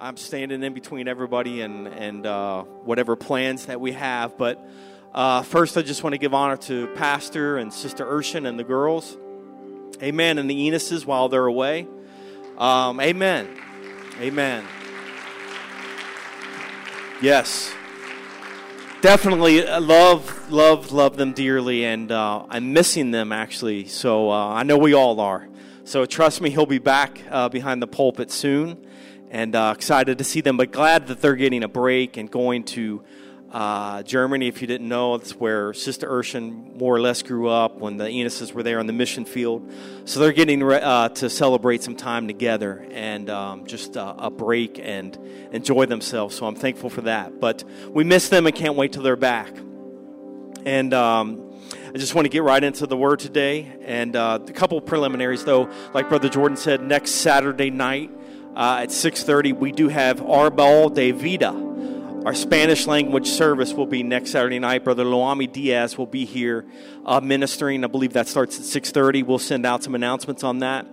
I'm standing in between everybody and, and uh, whatever plans that we have. But uh, first, I just want to give honor to Pastor and Sister Urshan and the girls. Amen. And the Enuses while they're away. Um, amen. Amen. Yes. Definitely uh, love, love, love them dearly, and uh, I'm missing them actually. So uh, I know we all are. So trust me, he'll be back uh, behind the pulpit soon, and uh, excited to see them. But glad that they're getting a break and going to uh, Germany. If you didn't know, it's where Sister Urshan more or less grew up when the Enuses were there on the mission field. So they're getting uh, to celebrate some time together and um, just a break and enjoy themselves. So I'm thankful for that. But we miss them and can't wait till they're back. And um, I just want to get right into the word today. And uh, a couple preliminaries, though. Like Brother Jordan said, next Saturday night uh, at 6.30, we do have Arbol de Vida our Spanish language service will be next Saturday night. Brother Loami Diaz will be here uh, ministering. I believe that starts at 6:30. We'll send out some announcements on that.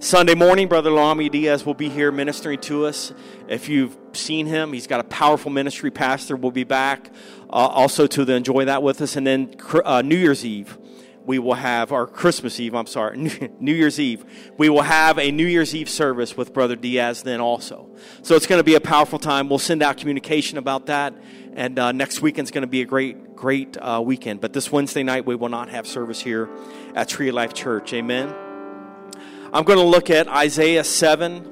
Sunday morning, Brother Loami Diaz will be here ministering to us. If you've seen him, he's got a powerful ministry. Pastor will be back uh, also to enjoy that with us. And then uh, New Year's Eve, we will have our Christmas Eve, I'm sorry, New Year's Eve. We will have a New Year's Eve service with Brother Diaz then also. So it's going to be a powerful time. We'll send out communication about that. And uh, next weekend's going to be a great, great uh, weekend. But this Wednesday night, we will not have service here at Tree of Life Church. Amen. I'm going to look at Isaiah 7,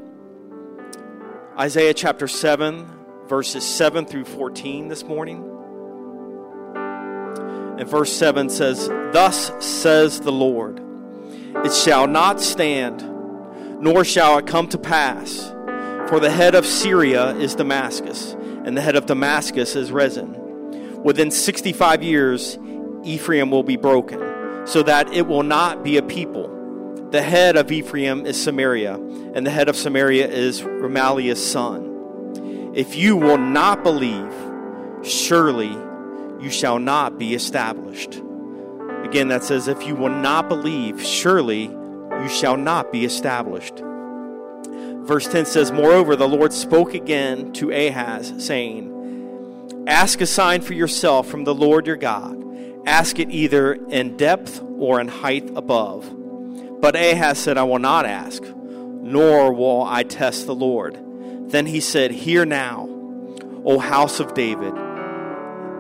Isaiah chapter 7, verses 7 through 14 this morning. And verse 7 says, Thus says the Lord, it shall not stand, nor shall it come to pass. For the head of Syria is Damascus, and the head of Damascus is Rezin. Within 65 years, Ephraim will be broken, so that it will not be a people. The head of Ephraim is Samaria, and the head of Samaria is Remaliah's son. If you will not believe, surely you shall not be established. Again, that says, if you will not believe, surely you shall not be established. Verse 10 says, Moreover, the Lord spoke again to Ahaz, saying, Ask a sign for yourself from the Lord your God. Ask it either in depth or in height above. But Ahaz said, I will not ask, nor will I test the Lord. Then he said, Hear now, O house of David.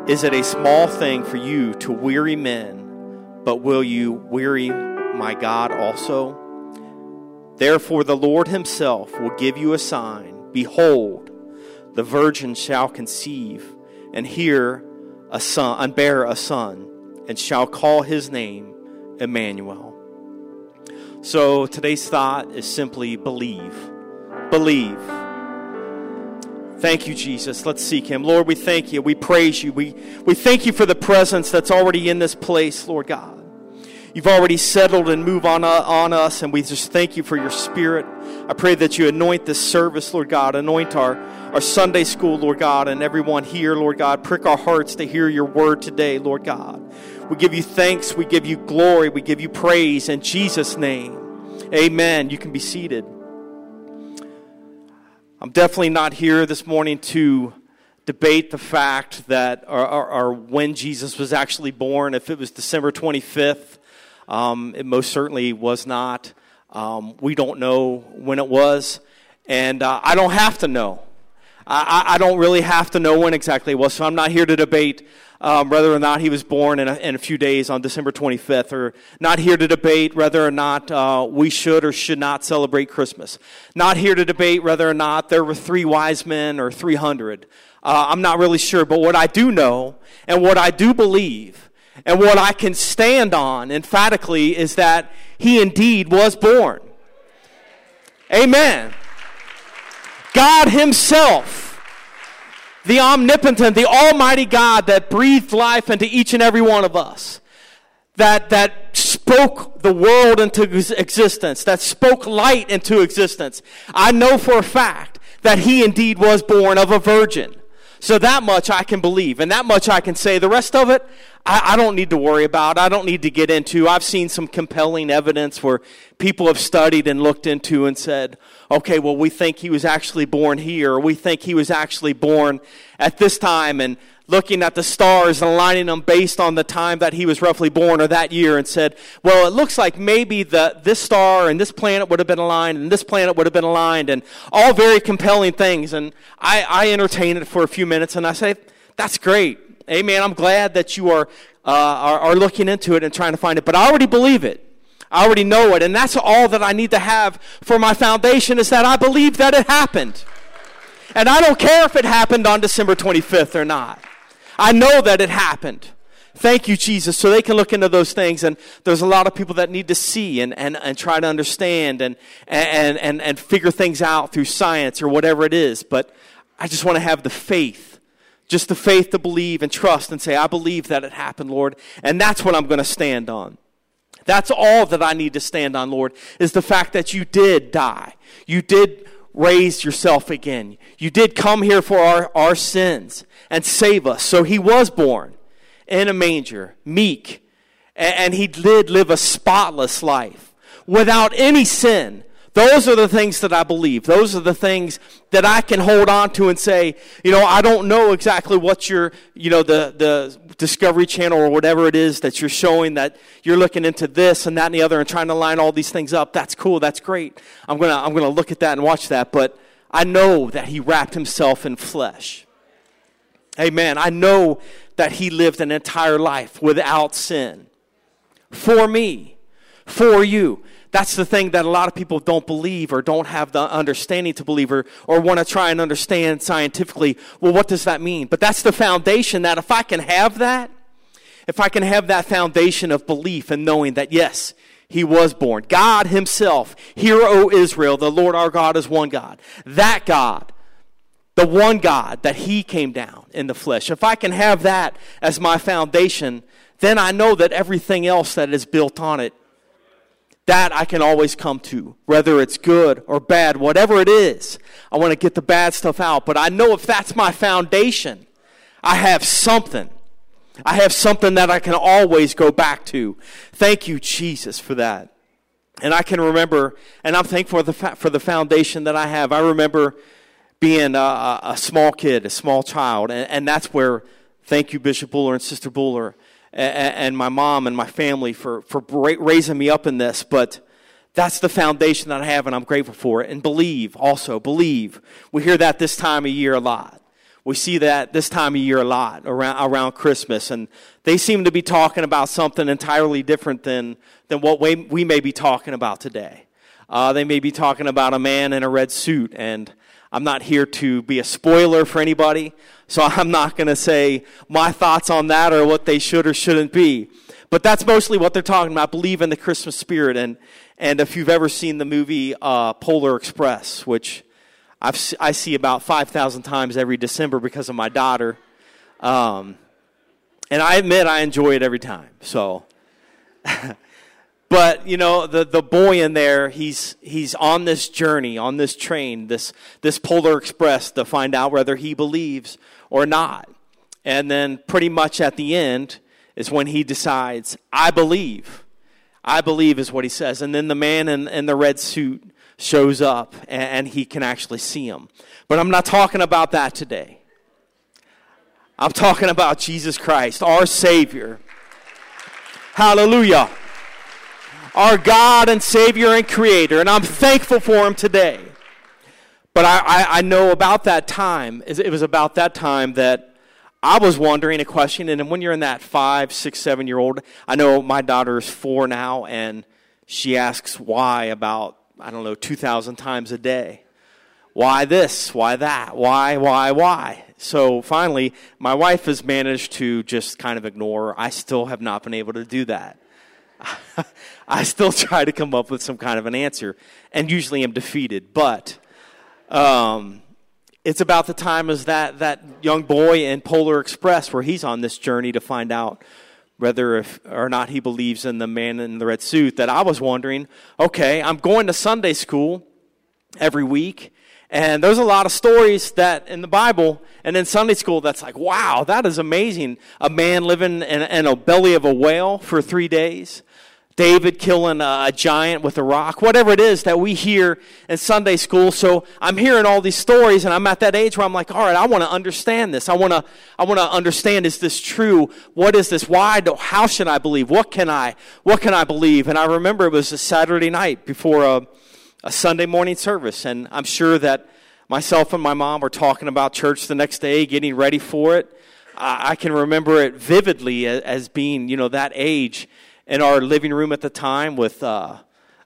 Is it a small thing for you to weary men, but will you weary my God also? Therefore, the Lord himself will give you a sign. Behold, the virgin shall conceive and hear a son, and bear a son, and shall call his name Emmanuel. So today's thought is simply believe. Believe. Thank you, Jesus. Let's seek him. Lord, we thank you. We praise you. We, we thank you for the presence that's already in this place, Lord God. You've already settled and moved on, uh, on us, and we just thank you for your spirit. I pray that you anoint this service, Lord God. Anoint our, our Sunday school, Lord God, and everyone here, Lord God. Prick our hearts to hear your word today, Lord God. We give you thanks. We give you glory. We give you praise in Jesus' name. Amen. You can be seated. I'm definitely not here this morning to debate the fact that, or, or, or when Jesus was actually born. If it was December 25th, um, it most certainly was not. Um, we don't know when it was, and uh, I don't have to know. I, I, don't really have to know when exactly it was, so I'm not here to debate um, whether or not he was born in a, in a, few days on December 25th, or not here to debate whether or not uh, we should or should not celebrate Christmas. Not here to debate whether or not there were three wise men or 300. Uh, I'm not really sure, but what I do know and what I do believe and what I can stand on emphatically is that he indeed was born. Amen. God Himself the omnipotent, the almighty God that breathed life into each and every one of us, that, that spoke the world into existence, that spoke light into existence. I know for a fact that he indeed was born of a virgin. So that much I can believe, and that much I can say. The rest of it, I, I don't need to worry about. I don't need to get into. I've seen some compelling evidence where people have studied and looked into and said, okay, well, we think he was actually born here, or we think he was actually born at this time, and looking at the stars and aligning them based on the time that he was roughly born or that year and said, well, it looks like maybe the, this star and this planet would have been aligned and this planet would have been aligned and all very compelling things. And I, I entertain it for a few minutes and I say, that's great. Amen. I'm glad that you are, uh, are, are looking into it and trying to find it, but I already believe it. I already know it. And that's all that I need to have for my foundation is that I believe that it happened. And I don't care if it happened on December 25th or not. I know that it happened. Thank you, Jesus. So they can look into those things. And there's a lot of people that need to see and, and, and try to understand and, and, and, and figure things out through science or whatever it is. But I just want to have the faith, just the faith to believe and trust and say, I believe that it happened, Lord. And that's what I'm going to stand on. That's all that I need to stand on, Lord, is the fact that you did die. You did raise yourself again. You did come here for our, our sins and save us. So he was born in a manger, meek, and he did live a spotless life without any sin. Those are the things that I believe. Those are the things that I can hold on to and say, you know, I don't know exactly what your, you know, the, the Discovery Channel or whatever it is that you're showing that you're looking into this and that and the other and trying to line all these things up. That's cool. That's great. I'm going to, I'm going to look at that and watch that. But I know that he wrapped himself in flesh. Amen. I know that he lived an entire life without sin. For me, for you. That's the thing that a lot of people don't believe or don't have the understanding to believe or, or want to try and understand scientifically. Well, what does that mean? But that's the foundation that if I can have that, if I can have that foundation of belief and knowing that, yes, he was born. God himself, hear, O Israel, the Lord our God is one God. That God the one God, that He came down in the flesh. If I can have that as my foundation, then I know that everything else that is built on it, that I can always come to, whether it's good or bad, whatever it is. I want to get the bad stuff out, but I know if that's my foundation, I have something. I have something that I can always go back to. Thank you, Jesus, for that. And I can remember, and I'm thankful for the, for the foundation that I have. I remember being a, a small kid, a small child. And, and, that's where, thank you, Bishop Buller and Sister Buller, and, my mom and my family for, for raising me up in this. But that's the foundation that I have, and I'm grateful for it. And believe, also, believe. We hear that this time of year a lot. We see that this time of year a lot around, around Christmas, and they seem to be talking about something entirely different than, than what we, we may be talking about today. Uh, they may be talking about a man in a red suit, and I'm not here to be a spoiler for anybody, so I'm not going to say my thoughts on that or what they should or shouldn't be. But that's mostly what they're talking about. Believe in the Christmas spirit. And, and if you've ever seen the movie uh, Polar Express, which I've, I see about 5,000 times every December because of my daughter, um, and I admit I enjoy it every time. So. But, you know, the, the boy in there, he's, he's on this journey, on this train, this, this Polar Express to find out whether he believes or not. And then pretty much at the end is when he decides, I believe. I believe is what he says. And then the man in, in the red suit shows up and, and he can actually see him. But I'm not talking about that today. I'm talking about Jesus Christ, our Savior. Hallelujah our God and Savior and Creator, and I'm thankful for Him today. But I, I, I know about that time, it was about that time that I was wondering a question, and when you're in that five, six, seven year old, I know my daughter is four now, and she asks why about, I don't know, 2,000 times a day. Why this? Why that? Why, why, why? So finally, my wife has managed to just kind of ignore. I still have not been able to do that. I still try to come up with some kind of an answer and usually am defeated. But um, it's about the time as that, that young boy in Polar Express where he's on this journey to find out whether if or not he believes in the man in the red suit that I was wondering, okay, I'm going to Sunday school every week And there's a lot of stories that in the Bible and in Sunday school that's like, wow, that is amazing. A man living in, in a belly of a whale for three days. David killing a, giant with a rock, whatever it is that we hear in Sunday school. So I'm hearing all these stories and I'm at that age where I'm like, all right, I want to understand this. I want to, I want to understand, is this true? What is this? Why? Do, how should I believe? What can I, what can I believe? And I remember it was a Saturday night before a, a Sunday morning service. And I'm sure that myself and my mom were talking about church the next day, getting ready for it. I, I can remember it vividly as, as being, you know, that age in our living room at the time with uh,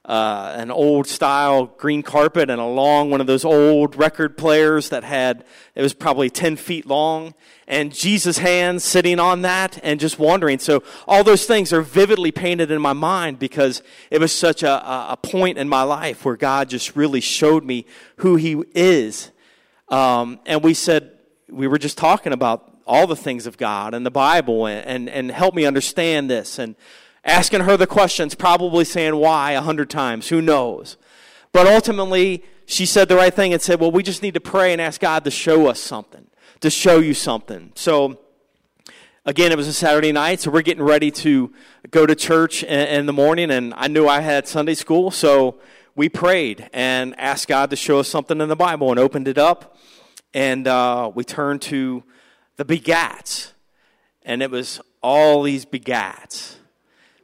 uh, an old style green carpet and a long one of those old record players that had it was probably 10 feet long and jesus hands sitting on that and just wandering. So all those things are vividly painted in my mind because it was such a, a point in my life where god just really showed me who he is. Um, and we said we were just talking about all the things of god and the bible and, and, and help me understand this. And asking her the questions, probably saying why a hundred times. Who knows? But ultimately, she said the right thing and said, Well, we just need to pray and ask God to show us something, to show you something. So, again, it was a Saturday night, so we're getting ready to go to church in, the morning, and I knew I had Sunday school, so we prayed and asked God to show us something in the Bible and opened it up. And uh, we turned to the begats, and it was all these begats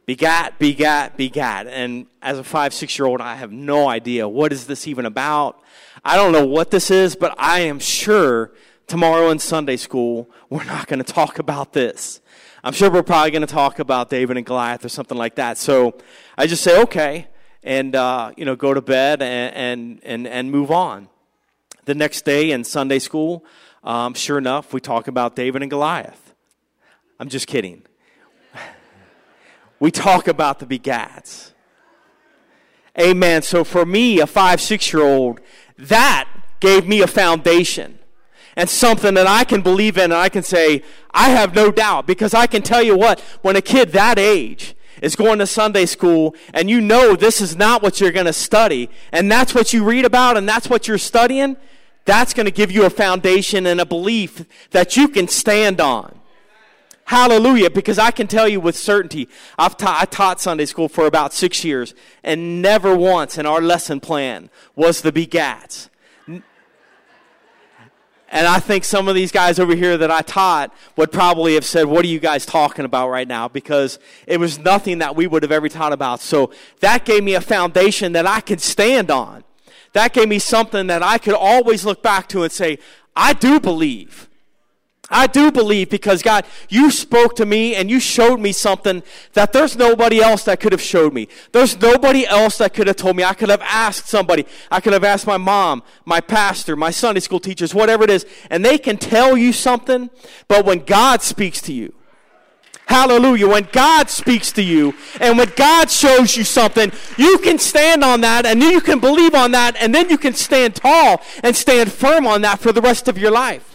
begat, begat, begat. And as a five, six year old, I have no idea what is this even about. I don't know what this is, but I am sure tomorrow in Sunday school, we're not going to talk about this. I'm sure we're probably going to talk about David and Goliath or something like that. So I just say, okay, and, uh, you know, go to bed and, and, and, and move on. The next day in Sunday school, um, sure enough, we talk about David and Goliath. I'm just kidding we talk about the begats. Amen. So for me, a five, six year old, that gave me a foundation and something that I can believe in and I can say, I have no doubt. Because I can tell you what, when a kid that age is going to Sunday school and you know this is not what you're going to study and that's what you read about and that's what you're studying, that's going to give you a foundation and a belief that you can stand on. Hallelujah. Because I can tell you with certainty, I've ta- I taught Sunday school for about six years, and never once in our lesson plan was the begats. And I think some of these guys over here that I taught would probably have said, What are you guys talking about right now? Because it was nothing that we would have ever taught about. So that gave me a foundation that I could stand on. That gave me something that I could always look back to and say, I do believe. I do believe because God, you spoke to me and you showed me something that there's nobody else that could have showed me. There's nobody else that could have told me. I could have asked somebody. I could have asked my mom, my pastor, my Sunday school teachers, whatever it is, and they can tell you something, but when God speaks to you, Hallelujah. When God speaks to you and when God shows you something, you can stand on that and then you can believe on that and then you can stand tall and stand firm on that for the rest of your life.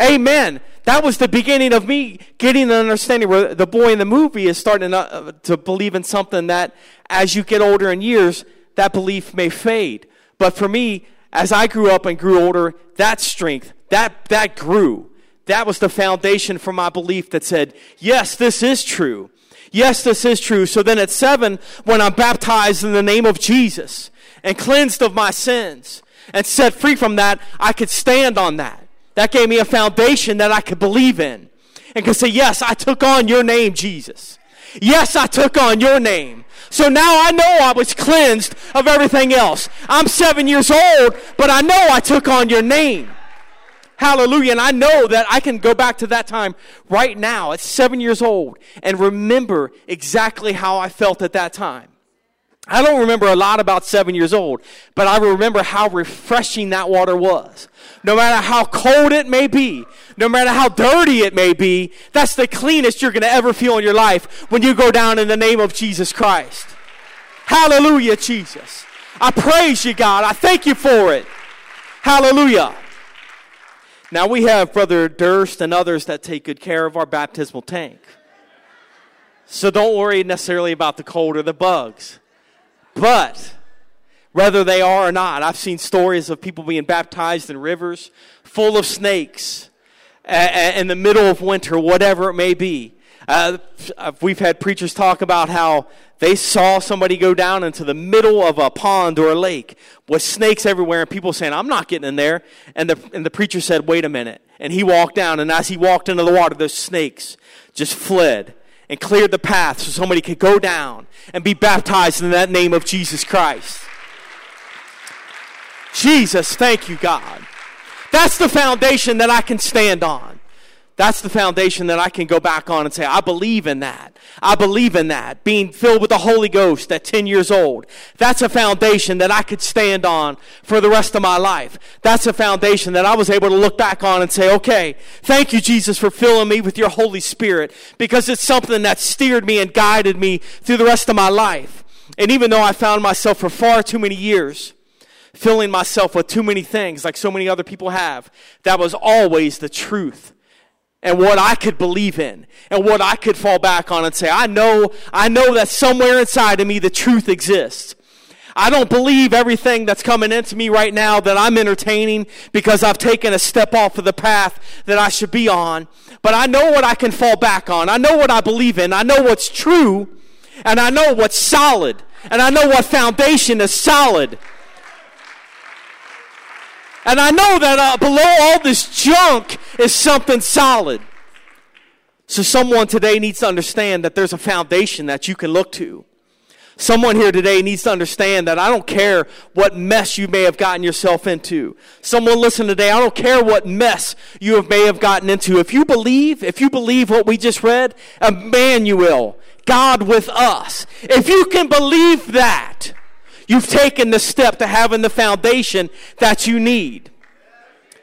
Amen. That was the beginning of me getting an understanding where the boy in the movie is starting to, uh, believe in something that as you get older in years, that belief may fade. But for me, as I grew up and grew older, that strength, that, that grew. That was the foundation for my belief that said, yes, this is true. Yes, this is true. So then at seven, when I'm baptized in the name of Jesus and cleansed of my sins and set free from that, I could stand on that. That gave me a foundation that I could believe in and could say, Yes, I took on your name, Jesus. Yes, I took on your name. So now I know I was cleansed of everything else. I'm seven years old, but I know I took on your name. Hallelujah. And I know that I can go back to that time right now at seven years old and remember exactly how I felt at that time. I don't remember a lot about seven years old, but I remember how refreshing that water was. No matter how cold it may be, no matter how dirty it may be, that's the cleanest you're going to ever feel in your life when you go down in the name of Jesus Christ. Hallelujah, Jesus. I praise you, God. I thank you for it. Hallelujah. Now we have Brother Durst and others that take good care of our baptismal tank. So don't worry necessarily about the cold or the bugs. But whether they are or not. I've seen stories of people being baptized in rivers full of snakes in the middle of winter, whatever it may be. Uh, we've had preachers talk about how they saw somebody go down into the middle of a pond or a lake with snakes everywhere, and people saying, I'm not getting in there. And the, and the preacher said, Wait a minute. And he walked down, and as he walked into the water, those snakes just fled and cleared the path so somebody could go down and be baptized in that name of Jesus Christ. Jesus, thank you, God. That's the foundation that I can stand on. That's the foundation that I can go back on and say, I believe in that. I believe in that. Being filled with the Holy Ghost at 10 years old. That's a foundation that I could stand on for the rest of my life. That's a foundation that I was able to look back on and say, okay, thank you, Jesus, for filling me with your Holy Spirit because it's something that steered me and guided me through the rest of my life. And even though I found myself for far too many years filling myself with too many things like so many other people have. That was always the truth and what I could believe in and what I could fall back on and say, I know, I know that somewhere inside of me the truth exists. I don't believe everything that's coming into me right now that I'm entertaining because I've taken a step off of the path that I should be on. But I know what I can fall back on. I know what I believe in. I know what's true. And I know what's solid. And I know what foundation is solid. And I know that uh, below all this junk is something solid. So, someone today needs to understand that there's a foundation that you can look to. Someone here today needs to understand that I don't care what mess you may have gotten yourself into. Someone listen today, I don't care what mess you have, may have gotten into. If you believe, if you believe what we just read, Emmanuel, God with us, if you can believe that, You've taken the step to having the foundation that you need.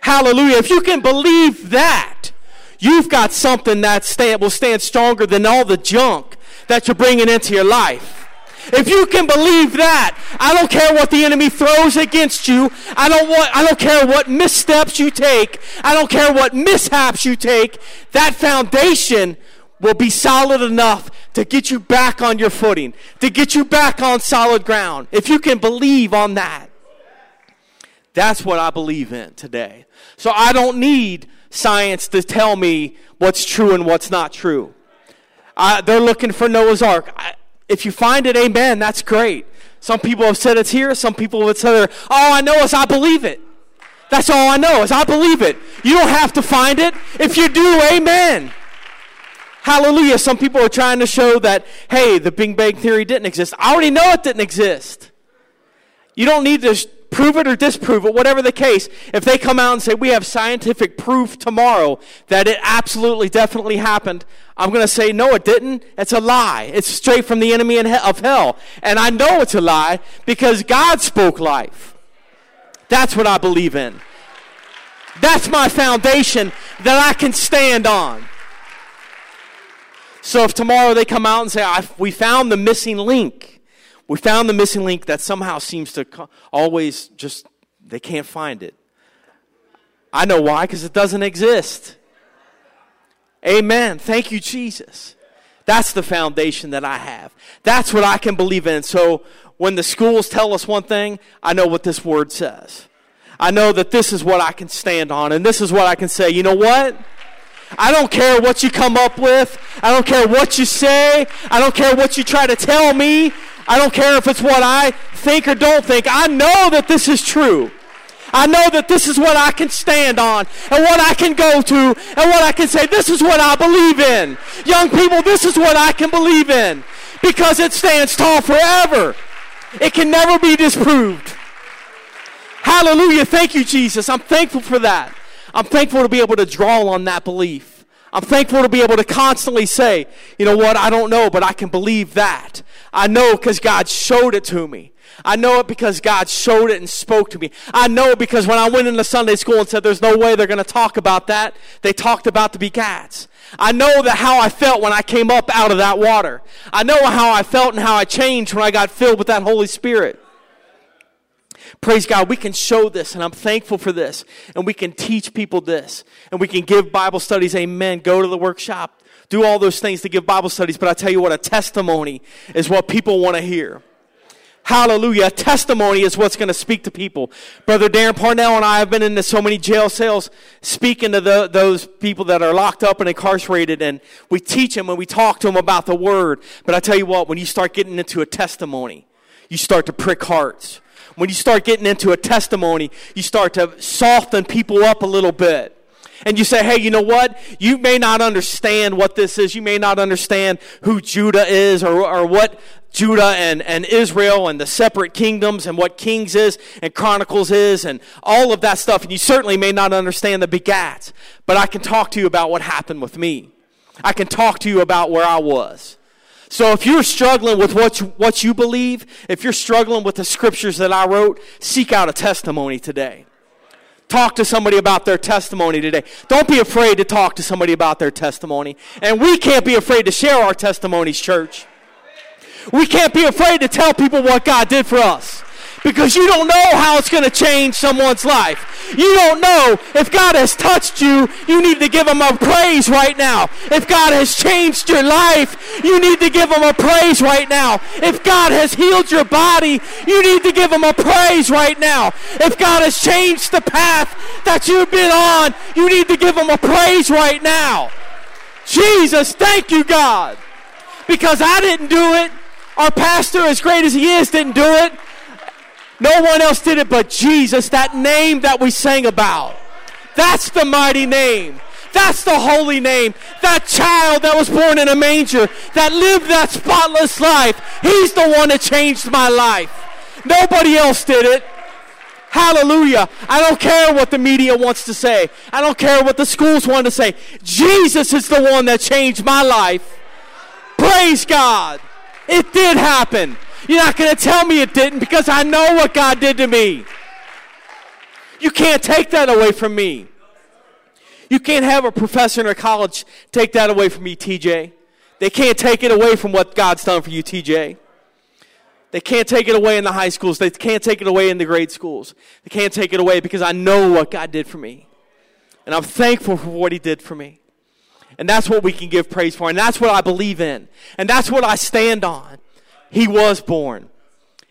Hallelujah. If you can believe that, you've got something that stand, will stand stronger than all the junk that you're bringing into your life. If you can believe that, I don't care what the enemy throws against you. I don't want I don't care what missteps you take. I don't care what mishaps you take. That foundation will be solid enough to get you back on your footing, to get you back on solid ground. If you can believe on that, that's what I believe in today. So I don't need science to tell me what's true and what's not true. I, they're looking for Noah's Ark. I, if you find it, amen, that's great. Some people have said it's here. Some people have said, all I know is I believe it. That's all I know is I believe it. You don't have to find it. If you do, amen. Hallelujah. Some people are trying to show that, hey, the Big Bang Theory didn't exist. I already know it didn't exist. You don't need to prove it or disprove it, whatever the case. If they come out and say, we have scientific proof tomorrow that it absolutely, definitely happened, I'm going to say, no, it didn't. It's a lie. It's straight from the enemy of hell. And I know it's a lie because God spoke life. That's what I believe in. That's my foundation that I can stand on. So if tomorrow they come out and say, we found the missing link, we found the missing link that somehow seems to always just, they can't find it. I know why, because it doesn't exist. Amen. Thank you, Jesus. That's the foundation that I have. That's what I can believe in. So when the schools tell us one thing, I know what this word says. I know that this is what I can stand on, and this is what I can say. You know what? I don't care what you come up with. I don't care what you say. I don't care what you try to tell me. I don't care if it's what I think or don't think. I know that this is true. I know that this is what I can stand on and what I can go to and what I can say. This is what I believe in. Young people, this is what I can believe in because it stands tall forever. It can never be disproved. Hallelujah. Thank you, Jesus. I'm thankful for that. I'm thankful to be able to draw on that belief. I'm thankful to be able to constantly say, you know what, I don't know, but I can believe that. I know because God showed it to me. I know it because God showed it and spoke to me. I know it because when I went into Sunday school and said there's no way they're going to talk about that, they talked about the begats. I know that how I felt when I came up out of that water. I know how I felt and how I changed when I got filled with that Holy Spirit. Praise God, we can show this, and I'm thankful for this. And we can teach people this. And we can give Bible studies, amen. Go to the workshop, do all those things to give Bible studies. But I tell you what, a testimony is what people want to hear. Hallelujah. A testimony is what's going to speak to people. Brother Darren Parnell and I have been into so many jail cells speaking to the, those people that are locked up and incarcerated, and we teach them and we talk to them about the word. But I tell you what, when you start getting into a testimony, you start to prick hearts. When you start getting into a testimony, you start to soften people up a little bit and you say, hey, you know what? You may not understand what this is. You may not understand who Judah is or, or what Judah and, and Israel and the separate kingdoms and what Kings is and Chronicles is and all of that stuff. And you certainly may not understand the begats, but I can talk to you about what happened with me. I can talk to you about where I was. So if you're struggling with what you, what you believe, if you're struggling with the scriptures that I wrote, seek out a testimony today. Talk to somebody about their testimony today. Don't be afraid to talk to somebody about their testimony. And we can't be afraid to share our testimonies, church. We can't be afraid to tell people what God did for us because you don't know how it's going to change someone's life. You don't know if God has touched you, you need to give him a praise right now. If God has changed your life, you need to give him a praise right now. If God has healed your body, you need to give him a praise right now. If God has changed the path that you've been on, you need to give him a praise right now. Jesus, thank you, God. Because I didn't do it. Our pastor, as great as he is, didn't do it. No one else did it but Jesus, that name that we sang about. That's the mighty name. That's the holy name. That child that was born in a manger, that lived that spotless life. He's the one that changed my life. Nobody else did it. Hallelujah. I don't care what the media wants to say. I don't care what the schools want to say. Jesus is the one that changed my life. Praise God. It did happen. You're not going to tell me it didn't because I know what God did to me. You can't take that away from me. You can't have a professor in a college take that away from me, TJ. They can't take it away from what God's done for you, TJ. They can't take it away in the high schools. They can't take it away in the grade schools. They can't take it away because I know what God did for me. And I'm thankful for what He did for me. And that's what we can give praise for. And that's what I believe in. And that's what I stand on. He was born.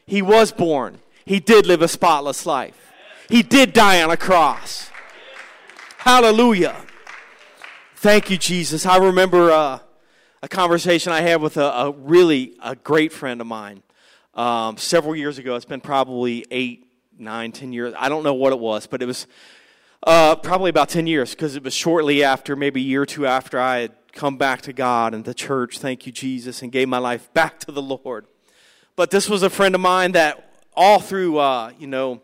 He was born. He did live a spotless life. He did die on a cross. Hallelujah. Thank you, Jesus. I remember uh, a conversation I had with a, a, really a great friend of mine um, several years ago. It's been probably eight, nine, ten years. I don't know what it was, but it was uh, probably about 10 years because it was shortly after, maybe a year or two after I had come back to God and the church. Thank you, Jesus, and gave my life back to the Lord. But this was a friend of mine that all through, uh, you know,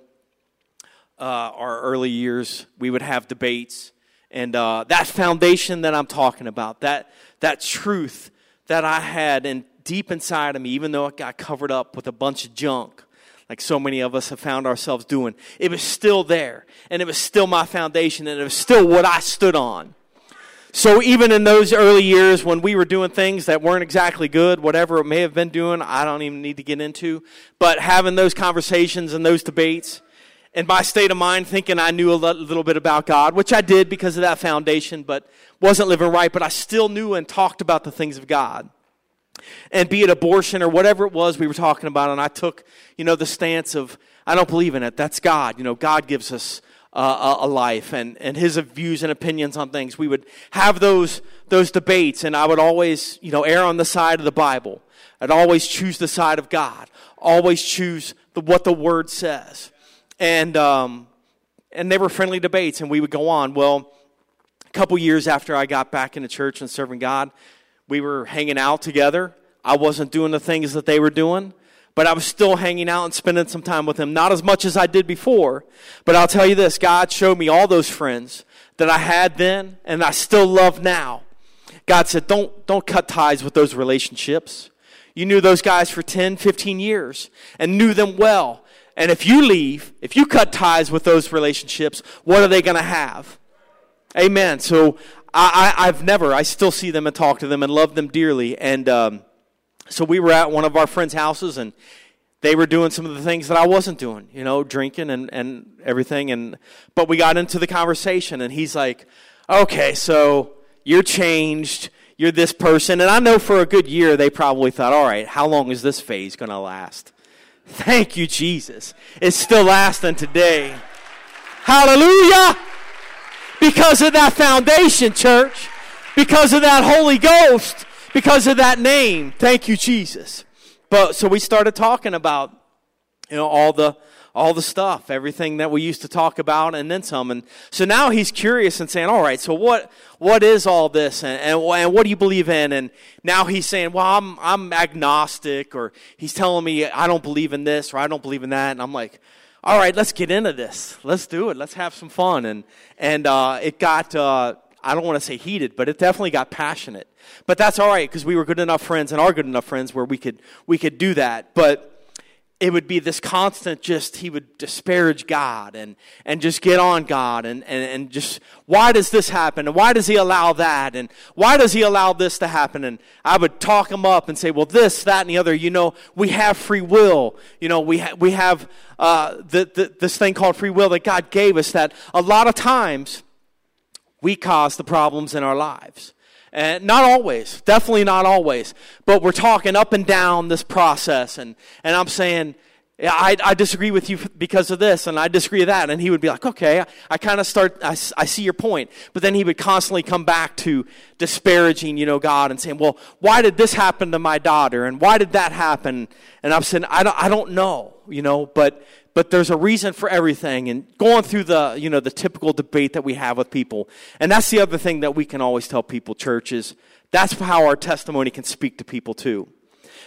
uh, our early years, we would have debates. And uh, that foundation that I'm talking about, that, that truth that I had and deep inside of me, even though it got covered up with a bunch of junk, like so many of us have found ourselves doing. It was still there, and it was still my foundation, and it was still what I stood on. So even in those early years when we were doing things that weren't exactly good, whatever it may have been doing, I don't even need to get into, but having those conversations and those debates, and my state of mind thinking I knew a little bit about God, which I did because of that foundation, but wasn't living right, but I still knew and talked about the things of God and be it abortion or whatever it was we were talking about. And I took, you know, the stance of, I don't believe in it. That's God. You know, God gives us uh, a life and, and his views and opinions on things. We would have those, those debates, and I would always, you know, err on the side of the Bible. I'd always choose the side of God, always choose the, what the Word says. And, um, and they were friendly debates, and we would go on. Well, a couple years after I got back into church and serving God, we were hanging out together. I wasn't doing the things that they were doing, but I was still hanging out and spending some time with them. Not as much as I did before, but I'll tell you this God showed me all those friends that I had then and I still love now. God said, don't, don't cut ties with those relationships. You knew those guys for 10, 15 years and knew them well. And if you leave, if you cut ties with those relationships, what are they going to have? Amen. So I, I, have never, I still see them and talk to them and love them dearly. And um, so we were at one of our friends' houses and they were doing some of the things that I wasn't doing, you know, drinking and, and everything. And but we got into the conversation and he's like, okay, so you're changed, you're this person. And I know for a good year they probably thought, all right, how long is this phase to last? Thank you, Jesus. It's still lasting today. Hallelujah. Because of that foundation, church. Because of that Holy Ghost. Because of that name. Thank you, Jesus. But so we started talking about, you know, all the all the stuff, everything that we used to talk about, and then some. And so now he's curious and saying, "All right, so what what is all this, and, and, and what do you believe in?" And now he's saying, "Well, I'm I'm agnostic," or he's telling me, "I don't believe in this," or "I don't believe in that," and I'm like. All right, let's get into this. Let's do it. Let's have some fun. And and uh, it got uh, I don't want to say heated, but it definitely got passionate. But that's all right because we were good enough friends and are good enough friends where we could we could do that. But it would be this constant just he would disparage god and, and just get on god and, and, and just why does this happen and why does he allow that and why does he allow this to happen and i would talk him up and say well this that and the other you know we have free will you know we, ha- we have uh, the, the, this thing called free will that god gave us that a lot of times we cause the problems in our lives and not always, definitely not always. But we're talking up and down this process. And, and I'm saying, I, I disagree with you because of this, and I disagree with that. And he would be like, okay, I, I kind of start, I, I see your point. But then he would constantly come back to disparaging, you know, God and saying, well, why did this happen to my daughter? And why did that happen? And I'm saying, I don't, I don't know, you know, but but there's a reason for everything and going through the you know the typical debate that we have with people. And that's the other thing that we can always tell people churches that's how our testimony can speak to people too.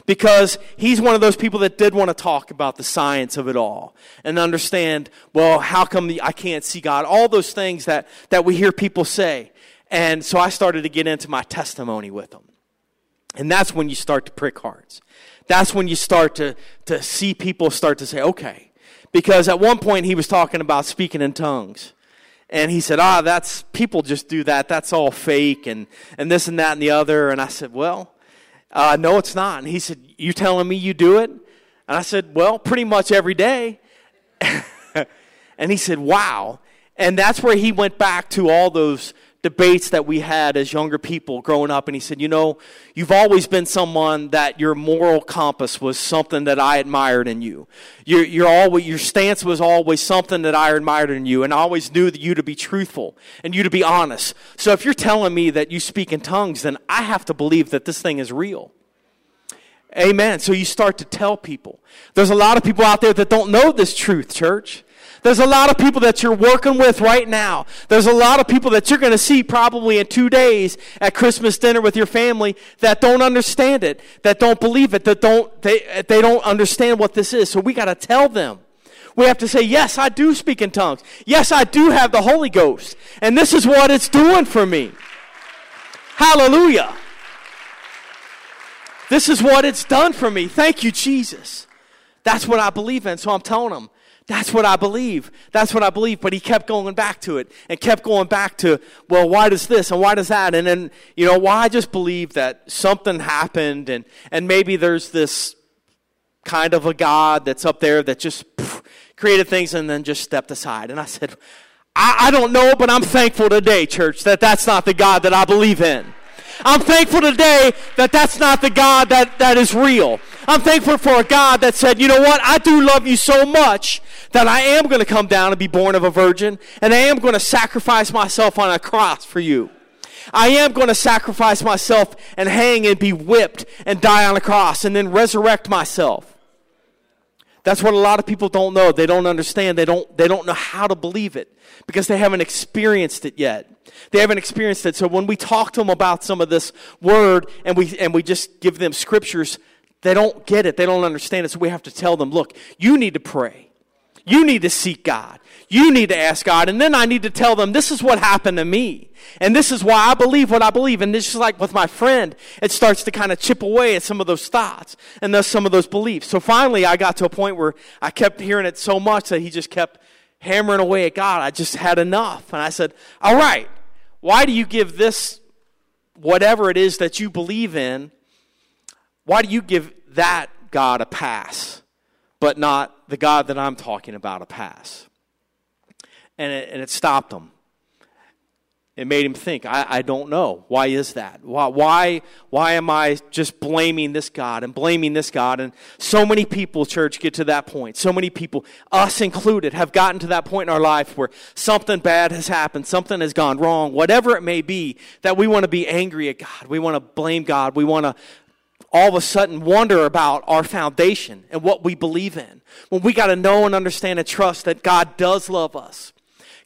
Because he's one of those people that did want to talk about the science of it all and understand well how come the, i can't see god? All those things that that we hear people say. And so i started to get into my testimony with them. And that's when you start to prick hearts. That's when you start to to see people start to say okay because at one point he was talking about speaking in tongues. And he said, ah, that's, people just do that. That's all fake and, and this and that and the other. And I said, well, uh, no, it's not. And he said, you telling me you do it? And I said, well, pretty much every day. and he said, wow. And that's where he went back to all those debates that we had as younger people growing up and he said you know you've always been someone that your moral compass was something that i admired in you your, your, always, your stance was always something that i admired in you and i always knew that you to be truthful and you to be honest so if you're telling me that you speak in tongues then i have to believe that this thing is real Amen. So you start to tell people. There's a lot of people out there that don't know this truth, church. There's a lot of people that you're working with right now. There's a lot of people that you're going to see probably in two days at Christmas dinner with your family that don't understand it, that don't believe it, that don't, they, they don't understand what this is. So we got to tell them. We have to say, yes, I do speak in tongues. Yes, I do have the Holy Ghost. And this is what it's doing for me. Hallelujah. This is what it's done for me. Thank you, Jesus. That's what I believe in. So I'm telling them, that's what I believe. That's what I believe. But he kept going back to it and kept going back to, well, why does this and why does that? And then, you know, why well, I just believe that something happened and, and maybe there's this kind of a God that's up there that just poof, created things and then just stepped aside. And I said, I, I don't know, but I'm thankful today, church, that that's not the God that I believe in. I'm thankful today that that's not the God that, that is real. I'm thankful for a God that said, you know what? I do love you so much that I am going to come down and be born of a virgin, and I am going to sacrifice myself on a cross for you. I am going to sacrifice myself and hang and be whipped and die on a cross and then resurrect myself. That's what a lot of people don't know. They don't understand. They don't, they don't know how to believe it because they haven't experienced it yet. They haven't experienced it. So when we talk to them about some of this word and we, and we just give them scriptures, they don't get it. They don't understand it. So we have to tell them, look, you need to pray. You need to seek God. You need to ask God. And then I need to tell them, this is what happened to me. And this is why I believe what I believe. And this is like with my friend, it starts to kind of chip away at some of those thoughts and thus some of those beliefs. So finally, I got to a point where I kept hearing it so much that he just kept hammering away at God. I just had enough. And I said, all right, why do you give this, whatever it is that you believe in, why do you give that God a pass? but not the God that I'm talking about a pass. And it, and it stopped him. it made him think, I, I don't know. Why is that? Why, why, why am I just blaming this God and blaming this God? And so many people, church, get to that point. So many people, us included, have gotten to that point in our life where something bad has happened, something has gone wrong, whatever it may be, that we want to be angry at God. We want to blame God. We want to all of a sudden wonder about our foundation and what we believe in. When we got to know and understand and trust that God does love us.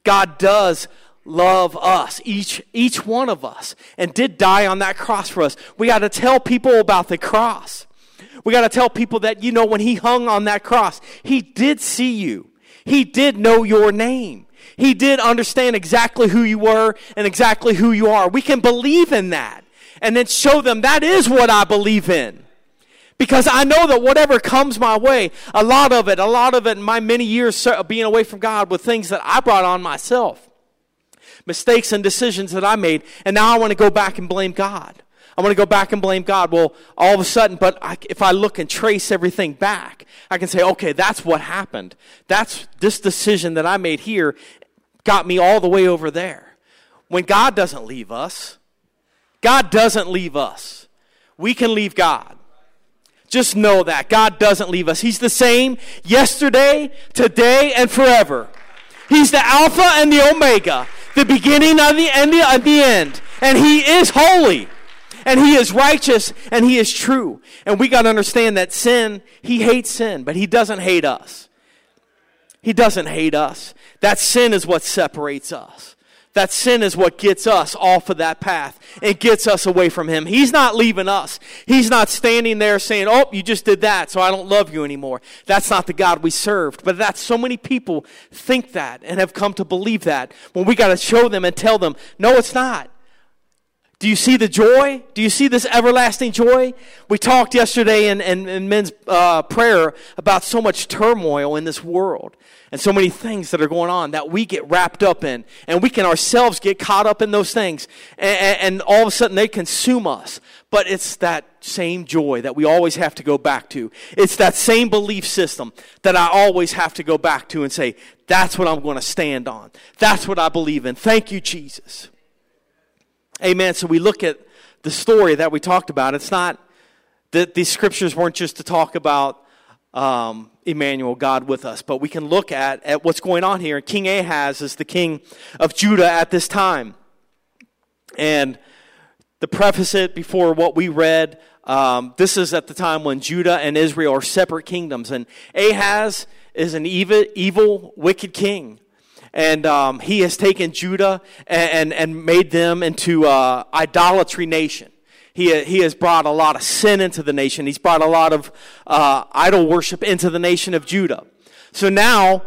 God does love us, each, each one of us, and did die on that cross for us. We got to tell people about the cross. We got to tell people that, you know, when he hung on that cross, he did see you. He did know your name. He did understand exactly who you were and exactly who you are. We can believe in that and then show them that is what I believe in. Because I know that whatever comes my way, a lot of it, a lot of it in my many years being away from God with things that I brought on myself mistakes and decisions that I made, and now I want to go back and blame God. I want to go back and blame God. Well, all of a sudden, but I, if I look and trace everything back, I can say, okay, that's what happened. That's this decision that I made here got me all the way over there. When God doesn't leave us, God doesn't leave us. We can leave God. Just know that God doesn't leave us. He's the same yesterday, today, and forever. He's the Alpha and the Omega the beginning and the end of the end. And he is holy. And he is righteous and he is true. And we got to understand that sin, he hates sin, but he doesn't hate us. He doesn't hate us. That sin is what separates us. That sin is what gets us off of that path and gets us away from Him. He's not leaving us. He's not standing there saying, Oh, you just did that, so I don't love you anymore. That's not the God we served. But that's so many people think that and have come to believe that when we got to show them and tell them, No, it's not. Do you see the joy? Do you see this everlasting joy? We talked yesterday in, in, in men's uh, prayer about so much turmoil in this world and so many things that are going on that we get wrapped up in. And we can ourselves get caught up in those things. And, and, all of a sudden they consume us. But it's that same joy that we always have to go back to. It's that same belief system that I always have to go back to and say, that's what I'm going to stand on. That's what I believe in. Thank you, Jesus. Amen. So we look at the story that we talked about. It's not that these scriptures weren't just to talk about um, Emmanuel, God with us. But we can look at, at what's going on here. King Ahaz is the king of Judah at this time. And to preface it before what we read, um, this is at the time when Judah and Israel are separate kingdoms. And Ahaz is an evil, evil wicked king. And um, he has taken Judah and, and, and made them into uh, idolatry nation. He, he has brought a lot of sin into the nation. He's brought a lot of uh, idol worship into the nation of Judah. So now,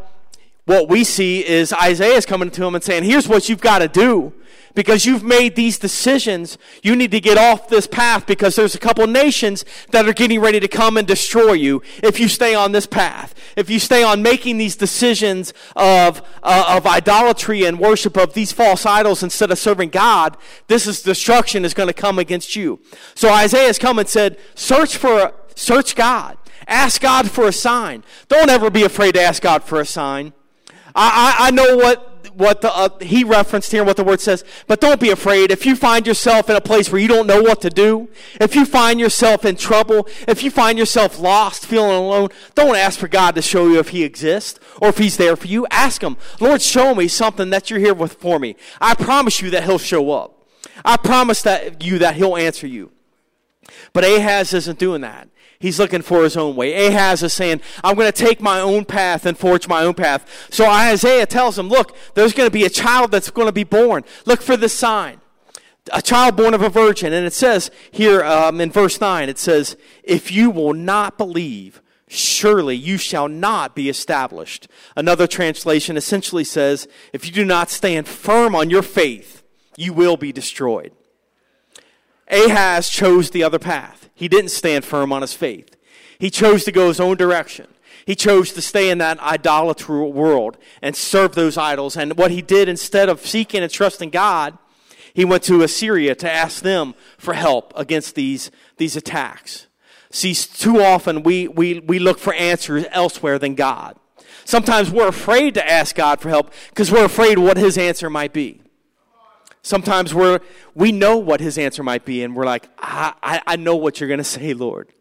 what we see is Isaiah is coming to him and saying, Here's what you've got to do because you've made these decisions. You need to get off this path because there's a couple nations that are getting ready to come and destroy you if you stay on this path. If you stay on making these decisions of, uh, of idolatry and worship of these false idols instead of serving God, this is destruction is going to come against you. So Isaiah has come and said, search for, search God. Ask God for a sign. Don't ever be afraid to ask God for a sign. I, I, I know what what the, uh, he referenced here, what the word says. But don't be afraid. If you find yourself in a place where you don't know what to do, if you find yourself in trouble, if you find yourself lost, feeling alone, don't ask for God to show you if he exists or if he's there for you. Ask him, Lord, show me something that you're here with for me. I promise you that he'll show up. I promise that you that he'll answer you. But Ahaz isn't doing that. He's looking for his own way. Ahaz is saying, I'm going to take my own path and forge my own path. So Isaiah tells him, Look, there's going to be a child that's going to be born. Look for the sign. A child born of a virgin. And it says here um, in verse 9, it says, If you will not believe, surely you shall not be established. Another translation essentially says, If you do not stand firm on your faith, you will be destroyed. Ahaz chose the other path. He didn't stand firm on his faith. He chose to go his own direction. He chose to stay in that idolatry world and serve those idols. And what he did instead of seeking and trusting God, he went to Assyria to ask them for help against these, these attacks. See, too often we, we, we look for answers elsewhere than God. Sometimes we're afraid to ask God for help because we're afraid what his answer might be. Sometimes we're, we know what his answer might be, and we're like, I, I, I know what you're going to say, Lord.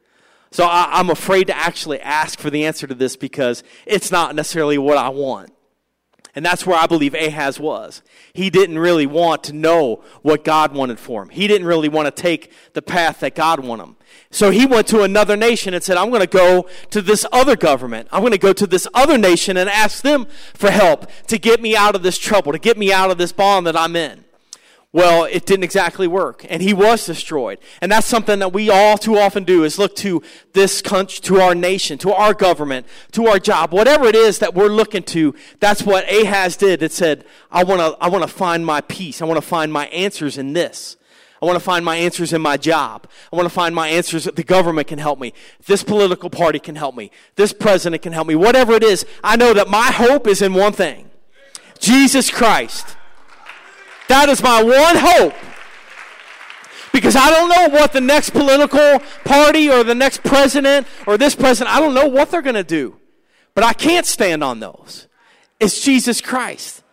So I, I'm afraid to actually ask for the answer to this because it's not necessarily what I want. And that's where I believe Ahaz was. He didn't really want to know what God wanted for him. He didn't really want to take the path that God wanted him. So he went to another nation and said, I'm going to go to this other government. I'm going to go to this other nation and ask them for help to get me out of this trouble, to get me out of this bond that I'm in. Well, it didn't exactly work, and he was destroyed. And that's something that we all too often do is look to this country, to our nation, to our government, to our job, whatever it is that we're looking to. That's what Ahaz did. It said, I want to, I want to find my peace. I want to find my answers in this. I want to find my answers in my job. I want to find my answers that the government can help me. This political party can help me. This president can help me. Whatever it is, I know that my hope is in one thing. Jesus Christ. That is my one hope. Because I don't know what the next political party or the next president or this president, I don't know what they're going to do. But I can't stand on those. It's Jesus Christ.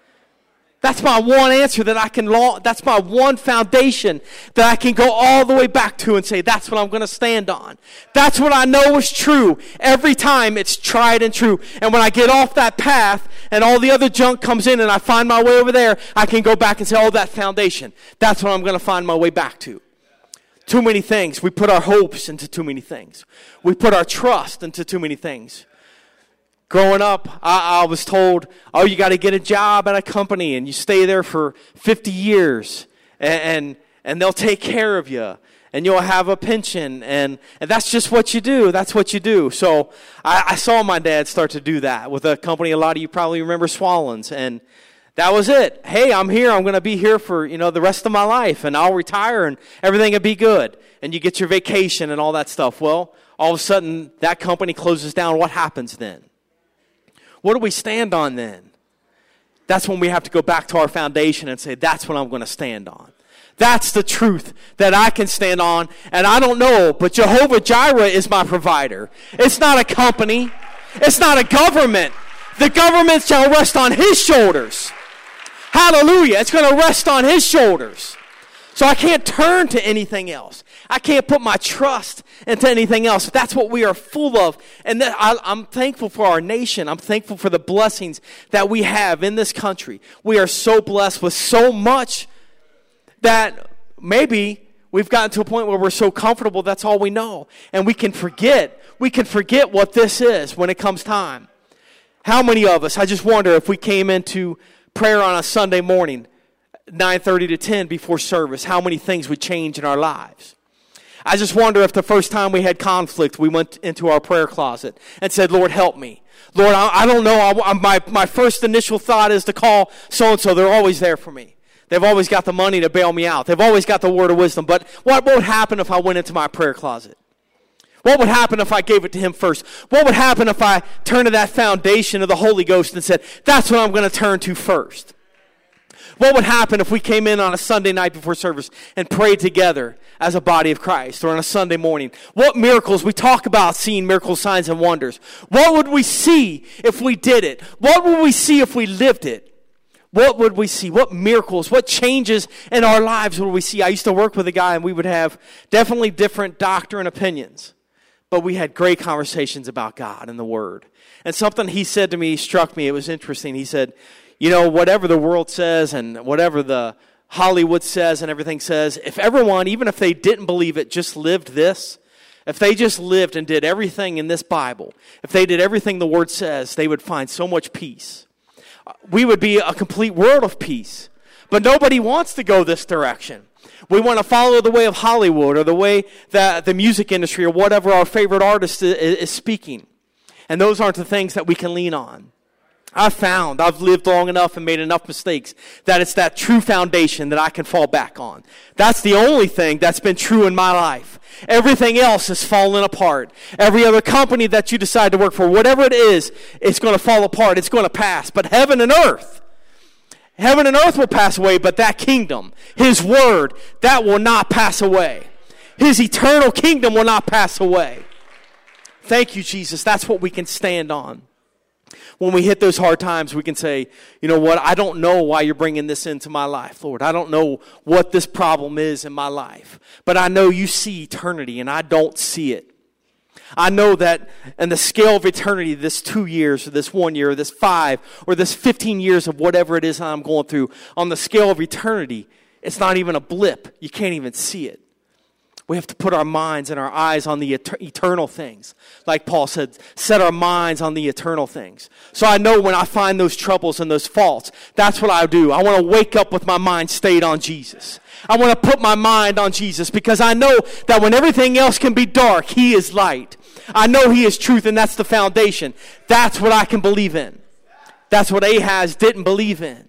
That's my one answer that I can, law, that's my one foundation that I can go all the way back to and say, that's what I'm going to stand on. That's what I know is true. Every time it's tried and true. And when I get off that path and all the other junk comes in and I find my way over there, I can go back and say, oh, that foundation. That's what I'm going to find my way back to. Too many things. We put our hopes into too many things. We put our trust into too many things. Growing up, I, I was told, oh, you got to get a job at a company and you stay there for 50 years and, and, and they'll take care of you and you'll have a pension and, and that's just what you do that's what you do. So I, I, saw my dad start to do that with a company a lot of you probably remember swallens and that was it. Hey i'm here i'm going to be here for you know the rest of my life and i'll retire and everything will be good and you get your vacation and all that stuff. Well all of a sudden that company closes down. What happens then what do we stand on then? That's when we have to go back to our foundation and say, that's what I'm going to stand on. That's the truth that I can stand on. And I don't know, but Jehovah Jireh is my provider. It's not a company, it's not a government. The government shall rest on his shoulders. Hallelujah. It's going to rest on his shoulders. So I can't turn to anything else. I can't put my trust into anything else. That's what we are full of. And that I, I'm thankful for our nation. I'm thankful for the blessings that we have in this country. We are so blessed with so much that maybe we've gotten to a point where we're so comfortable that's all we know. And we can forget. We can forget what this is when it comes time. How many of us, I just wonder if we came into prayer on a Sunday morning, 9:30 to 10 before service, how many things would change in our lives? I just wonder if the first time we had conflict, we went into our prayer closet and said, Lord, help me. Lord, I, I don't know. I, my, my first initial thought is to call so and so. They're always there for me. They've always got the money to bail me out. They've always got the word of wisdom. But what, what would happen if I went into my prayer closet? What would happen if I gave it to him first? What would happen if I turned to that foundation of the Holy Ghost and said, that's what I'm going to turn to first? What would happen if we came in on a Sunday night before service and prayed together as a body of Christ or on a Sunday morning? What miracles? We talk about seeing miracles, signs, and wonders. What would we see if we did it? What would we see if we lived it? What would we see? What miracles? What changes in our lives would we see? I used to work with a guy and we would have definitely different doctrine opinions, but we had great conversations about God and the Word. And something he said to me struck me. It was interesting. He said, you know, whatever the world says and whatever the Hollywood says and everything says, if everyone, even if they didn't believe it, just lived this, if they just lived and did everything in this Bible, if they did everything the Word says, they would find so much peace. We would be a complete world of peace. But nobody wants to go this direction. We want to follow the way of Hollywood or the way that the music industry or whatever our favorite artist is speaking. And those aren't the things that we can lean on. I've found, I've lived long enough and made enough mistakes that it's that true foundation that I can fall back on. That's the only thing that's been true in my life. Everything else has fallen apart. Every other company that you decide to work for, whatever it is, it's going to fall apart. It's going to pass. But heaven and earth, heaven and earth will pass away, but that kingdom, His word, that will not pass away. His eternal kingdom will not pass away. Thank you, Jesus. That's what we can stand on. When we hit those hard times, we can say, you know what, I don't know why you're bringing this into my life, Lord. I don't know what this problem is in my life, but I know you see eternity and I don't see it. I know that in the scale of eternity, this two years, or this one year, or this five, or this 15 years of whatever it is I'm going through, on the scale of eternity, it's not even a blip. You can't even see it. We have to put our minds and our eyes on the eternal things. Like Paul said, set our minds on the eternal things. So I know when I find those troubles and those faults, that's what I do. I want to wake up with my mind stayed on Jesus. I want to put my mind on Jesus because I know that when everything else can be dark, He is light. I know He is truth, and that's the foundation. That's what I can believe in. That's what Ahaz didn't believe in.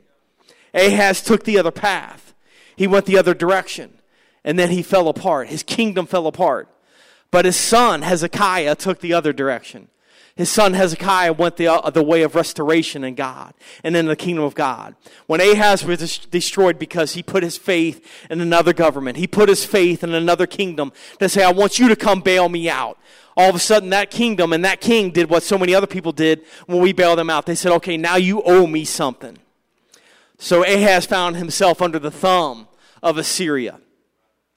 Ahaz took the other path, he went the other direction, and then he fell apart. His kingdom fell apart. But his son, Hezekiah, took the other direction. His son Hezekiah went the, uh, the way of restoration in God and in the kingdom of God. When Ahaz was des- destroyed because he put his faith in another government, he put his faith in another kingdom to say, I want you to come bail me out all of a sudden that kingdom and that king did what so many other people did when we bailed them out. They said, okay, now you owe me something. So Ahaz found himself under the thumb of Assyria.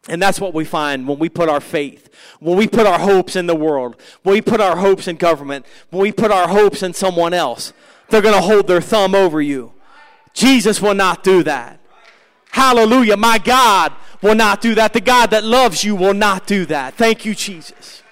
And that's what we find when we put our faith, when we put our hopes in the world, when we put our hopes in government, when we put our hopes in someone else. They're going to hold their thumb over you. Jesus will not do that. Hallelujah. My God will not do that. The God that loves you will not do that. Thank you, Jesus.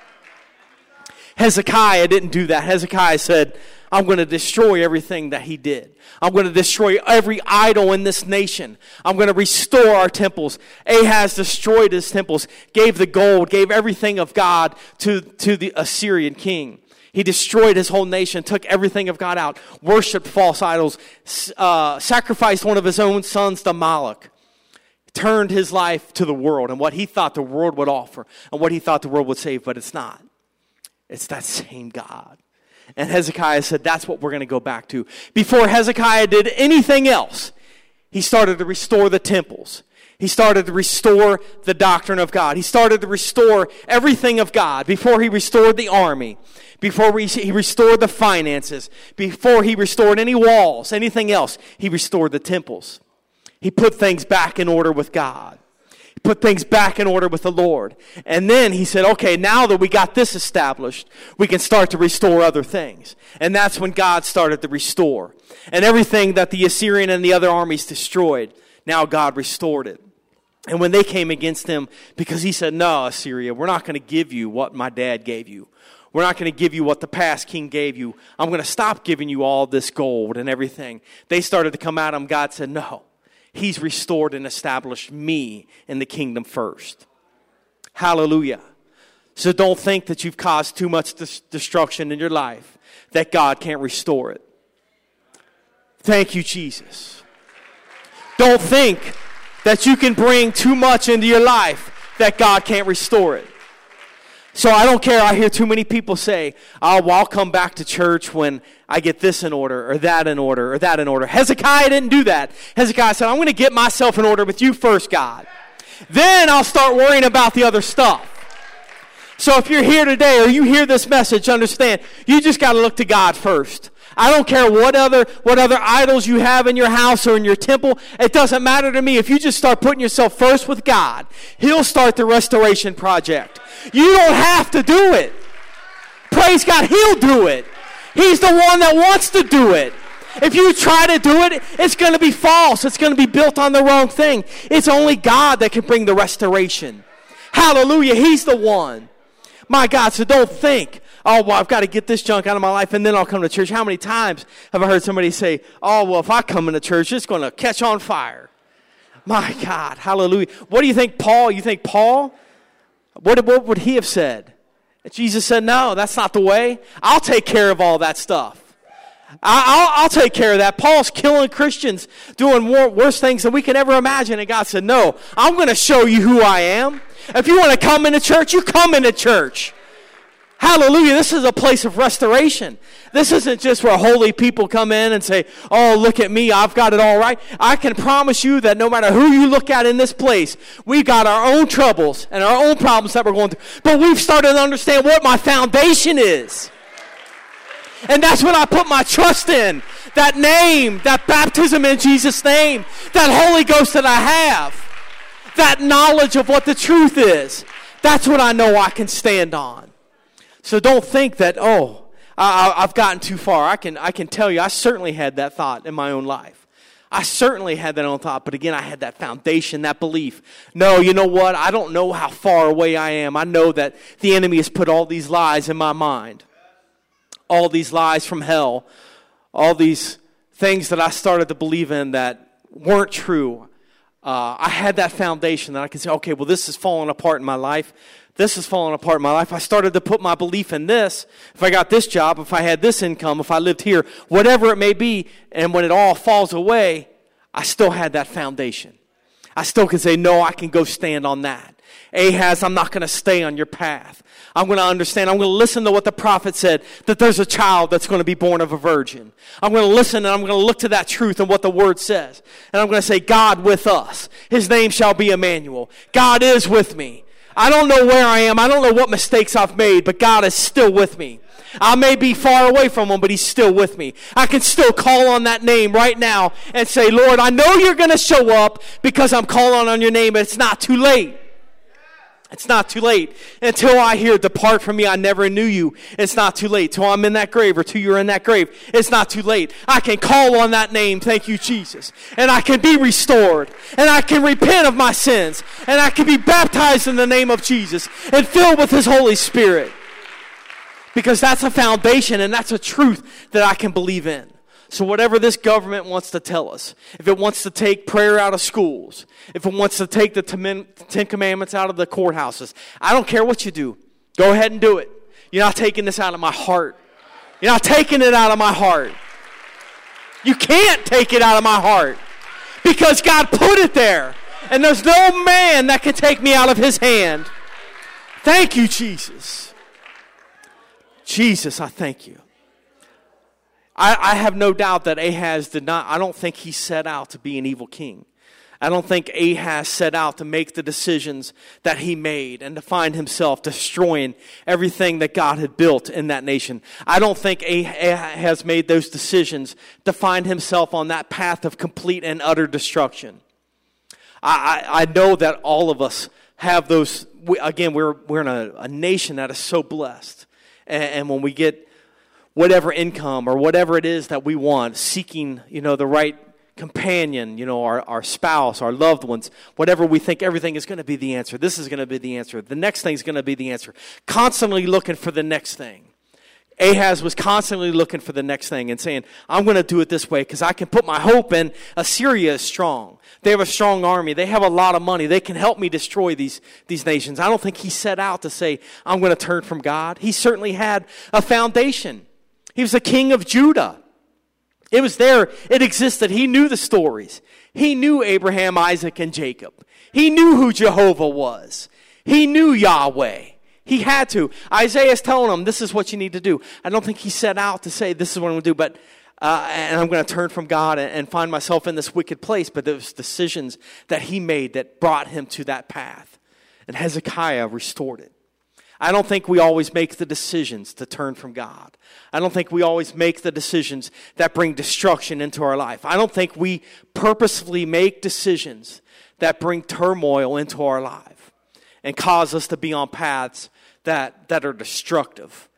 Hezekiah didn't do that. Hezekiah said, I'm going to destroy everything that he did. I'm going to destroy every idol in this nation. I'm going to restore our temples. Ahaz destroyed his temples, gave the gold, gave everything of God to, to the Assyrian king. He destroyed his whole nation, took everything of God out, worshiped false idols, uh, sacrificed one of his own sons to Moloch, turned his life to the world and what he thought the world would offer and what he thought the world would save, but it's not. It's that same God. And Hezekiah said, That's what we're going to go back to. Before Hezekiah did anything else, he started to restore the temples. He started to restore the doctrine of God. He started to restore everything of God before he restored the army, before he restored the finances, before he restored any walls, anything else. He restored the temples. He put things back in order with God put things back in order with the Lord. And then he said, okay, now that we got this established, we can start to restore other things. And that's when God started to restore. And everything that the Assyrian and the other armies destroyed, now God restored it. And when they came against him, because he said, no, Assyria, we're not going to give you what my dad gave you. We're not going to give you what the past king gave you. I'm going to stop giving you all this gold and everything. They started to come at him. God said, no. He's restored and established me in the kingdom first. Hallelujah. So don't think that you've caused too much destruction in your life that God can't restore it. Thank you, Jesus. Don't think that you can bring too much into your life that God can't restore it. So I don't care. I hear too many people say, oh, well, I'll come back to church when I get this in order or that in order or that in order. Hezekiah didn't do that. Hezekiah said, I'm going to get myself in order with you first, God. Then I'll start worrying about the other stuff. So if you're here today or you hear this message, understand, you just got to look to God first. I don't care what other, what other idols you have in your house or in your temple. It doesn't matter to me. If you just start putting yourself first with God, He'll start the restoration project. You don't have to do it. Praise God, He'll do it. He's the one that wants to do it. If you try to do it, it's going to be false. It's going to be built on the wrong thing. It's only God that can bring the restoration. Hallelujah. He's the one. My God, so don't think, oh, well, I've got to get this junk out of my life and then I'll come to church. How many times have I heard somebody say, oh, well, if I come into church, it's going to catch on fire? My God, hallelujah. What do you think, Paul? You think Paul? What, what would he have said? Jesus said, no, that's not the way. I'll take care of all that stuff. I, will take care of that. Paul's killing Christians, doing more, worse things than we can ever imagine. And God said, No, I'm going to show you who I am. If you want to come into church, you come into church. Hallelujah. This is a place of restoration. This isn't just where holy people come in and say, Oh, look at me. I've got it all right. I can promise you that no matter who you look at in this place, we've got our own troubles and our own problems that we're going through. But we've started to understand what my foundation is. And that's what I put my trust in. That name, that baptism in Jesus' name, that Holy Ghost that I have, that knowledge of what the truth is. That's what I know I can stand on. So don't think that, oh, I, have gotten too far. I can, I can tell you, I certainly had that thought in my own life. I certainly had that own thought, but again, I had that foundation, that belief. No, you know what? I don't know how far away I am. I know that the enemy has put all these lies in my mind, all these lies from hell, all these things that I started to believe in that weren't true. Uh, I had that foundation that I could say, okay, well, this is falling apart in my life this is falling apart in my life. I started to put my belief in this. If I got this job, if I had this income, if I lived here, whatever it may be, and when it all falls away, I still had that foundation. I still can say, no, I can go stand on that. Ahaz, I'm not going to stay on your path. I'm going to understand. I'm going to listen to what the prophet said that there's a child that's going to be born of a virgin. I'm going to listen and I'm going to look to that truth and what the word says. And I'm going to say, God with us. His name shall be Emmanuel. God is with me. I don't know where I am. I don't know what mistakes I've made, but God is still with me. I may be far away from him, but he's still with me. I can still call on that name right now and say, Lord, I know you're going to show up because I'm calling on your name, but it's not too late. It's not too late. Until I hear, Depart from me, I never knew you. It's not too late. Till I'm in that grave or till you're in that grave, it's not too late. I can call on that name, thank you, Jesus. And I can be restored. And I can repent of my sins. And I can be baptized in the name of Jesus and filled with His Holy Spirit. Because that's a foundation and that's a truth that I can believe in. So, whatever this government wants to tell us, if it wants to take prayer out of schools, if it wants to take the Ten Commandments out of the courthouses, I don't care what you do. Go ahead and do it. You're not taking this out of my heart. You're not taking it out of my heart. You can't take it out of my heart because God put it there. And there's no man that can take me out of his hand. Thank you, Jesus. Jesus, I thank you. I, I have no doubt that Ahaz did not, I don't think he set out to be an evil king. I don't think Ahaz set out to make the decisions that he made and to find himself destroying everything that God had built in that nation. I don't think Ahaz made those decisions to find himself on that path of complete and utter destruction. I, I, I know that all of us have those. We, again, we're, we're in a, a, nation that is so blessed. And, and when we get whatever income or whatever it is that we want, seeking, you know, the right companion, you know, our, our spouse, our loved ones, whatever we think everything is going to be the answer. This is going to be the answer. The next thing is going to be the answer. Constantly looking for the next thing. Ahaz was constantly looking for the next thing and saying, I'm going to do it this way because I can put my hope in. Assyria is strong. They have a strong army. They have a lot of money. They can help me destroy these, these nations. I don't think he set out to say, I'm going to turn from God. He certainly had a foundation. He was the king of Judah. It was there, it existed. He knew the stories. He knew Abraham, Isaac, and Jacob. He knew who Jehovah was. He knew Yahweh. He had to. Isaiah is telling him, this is what you need to do. I don't think he set out to say, this is what I'm going to do, but, uh, and I'm going to turn from God and, and find myself in this wicked place. But there was decisions that he made that brought him to that path. And Hezekiah restored it. I don't think we always make the decisions to turn from God. I don't think we always make the decisions that bring destruction into our life. I don't think we purposefully make decisions that bring turmoil into our life and cause us to be on paths that, that are destructive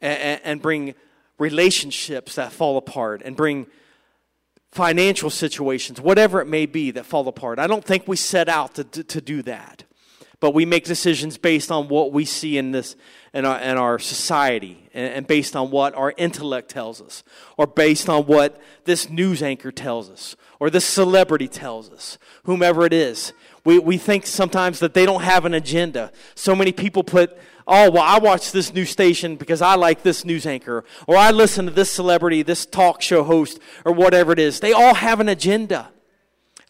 and, and bring relationships that fall apart and bring financial situations, whatever it may be, that fall apart. I don't think we set out to, to, to do that but we make decisions based on what we see in this in our, in our society and, and, based on what our intellect tells us or based on what this news anchor tells us or this celebrity tells us whomever it is. We, we think sometimes that they don't have an agenda. So many people put oh well i watch this news station because i like this news anchor or i listen to this celebrity this talk show host or whatever it is. They all have an agenda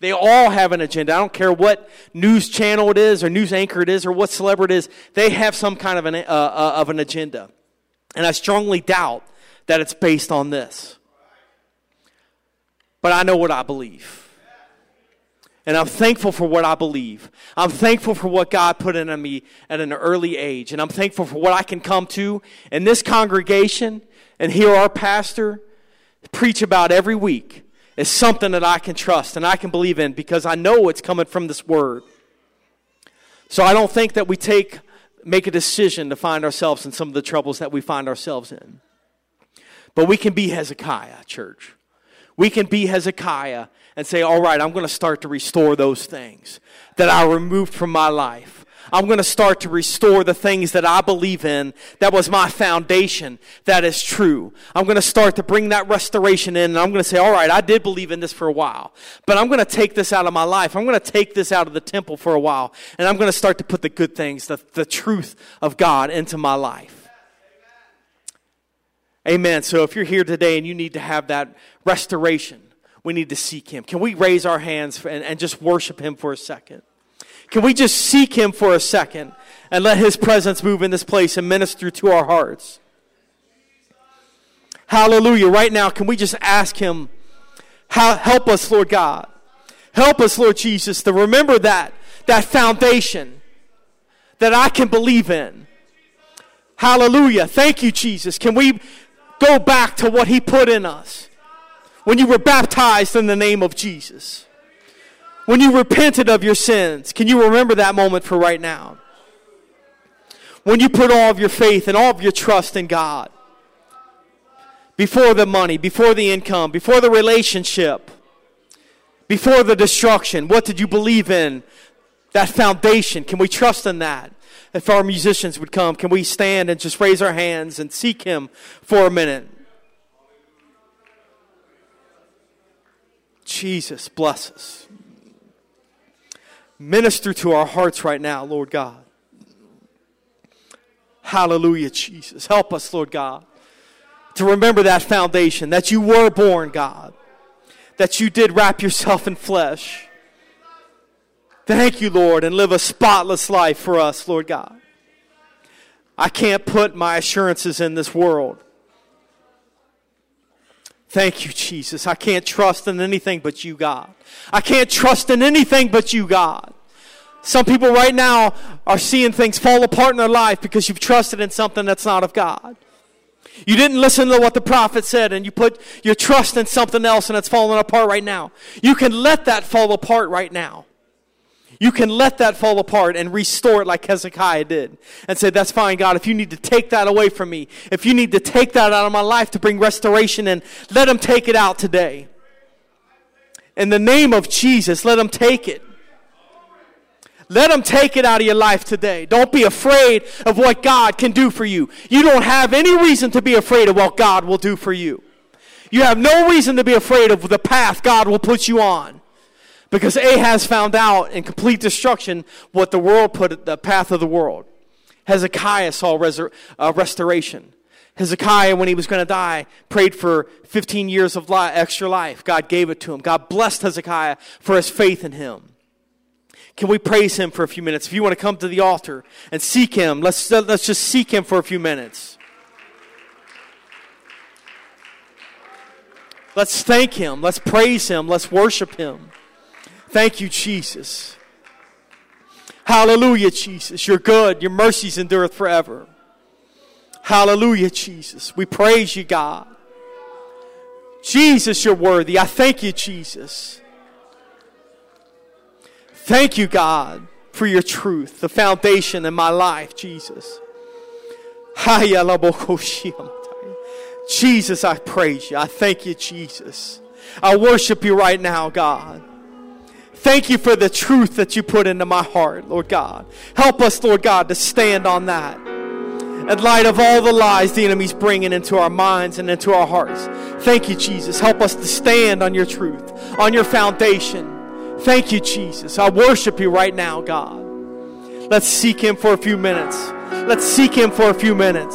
they all have an agenda. I don't care what news channel it is or news anchor it is or what celebrity it is. They have some kind of an, uh, uh, of an agenda. And I strongly doubt that it's based on this. But I know what I believe. And I'm thankful for what I believe. I'm thankful for what God put in me at an early age. And I'm thankful for what I can come to in this congregation and hear our pastor preach about every week is something that I can trust and I can believe in because I know it's coming from this word. So I don't think that we take make a decision to find ourselves in some of the troubles that we find ourselves in. But we can be Hezekiah, church. We can be Hezekiah and say, All right, I'm going to start to restore those things that I removed from my life. I'm going to start to restore the things that I believe in. That was my foundation. That is true. I'm going to start to bring that restoration in and I'm going to say, all right, I did believe in this for a while, but I'm going to take this out of my life. I'm going to take this out of the temple for a while and I'm going to start to put the good things, the, the truth of God into my life. Amen. So if you're here today and you need to have that restoration, we need to seek Him. Can we raise our hands and, and just worship Him for a second? Can we just seek Him for a second and let His presence move in this place and minister to our hearts? Hallelujah. Right now, can we just ask Him, help us, Lord God. Help us, Lord Jesus, to remember that, that foundation that I can believe in. Hallelujah. Thank you, Jesus. Can we go back to what He put in us? when you were baptized in the name of Jesus, when you repented of your sins. Can you remember that moment for right now? When you put all of your faith and all of your trust in God before the money, before the income, before the relationship, before the destruction, what did you believe in? That foundation. Can we trust in that? If our musicians would come, can we stand and just raise our hands and seek Him for a minute? Jesus, bless us. Minister to our hearts right now, Lord God. Hallelujah, Jesus. Help us, Lord God, to remember that foundation that you were born, God, that you did wrap yourself in flesh. Thank you, Lord, and live a spotless life for us, Lord God. I can't put my assurances in this world. Thank you, Jesus. I can't trust in anything but you, God. I can't trust in anything but you, God. Some people right now are seeing things fall apart in their life because you've trusted in something that's not of God. You didn't listen to what the prophet said and you put your trust in something else and it's falling apart right now. You can let that fall apart right now. You can let that fall apart and restore it like Hezekiah did and say, That's fine, God. If you need to take that away from me, if you need to take that out of my life to bring restoration in, let him take it out today. In the name of Jesus, let him take it. Let him take it out of your life today. Don't be afraid of what God can do for you. You don't have any reason to be afraid of what God will do for you. You have no reason to be afraid of the path God will put you on. Because Ahaz found out in complete destruction what the world put the path of the world. Hezekiah saw resur- uh, restoration. Hezekiah, when he was going to die, prayed for 15 years of li- extra life. God gave it to him. God blessed Hezekiah for his faith in him. Can we praise him for a few minutes? If you want to come to the altar and seek him, let's, let's just seek him for a few minutes. Let's thank him. Let's praise him. Let's worship him. Thank you, Jesus. Hallelujah, Jesus. You're good. Your mercies endureth forever. Hallelujah, Jesus. We praise you, God. Jesus, you're worthy. I thank you, Jesus. Thank you, God, for your truth, the foundation in my life, Jesus. Oh, Jesus, I praise you. I thank you, Jesus. I worship you right now, God. Thank you for the truth that you put into my heart, Lord God. Help us, Lord God, to stand on that. In light of all the lies the enemy's bringing into our minds and into our hearts. Thank you, Jesus. Help us to stand on your truth, on your foundation. Thank you, Jesus. I worship you right now, God. Let's seek him for a few minutes. Let's seek him for a few minutes.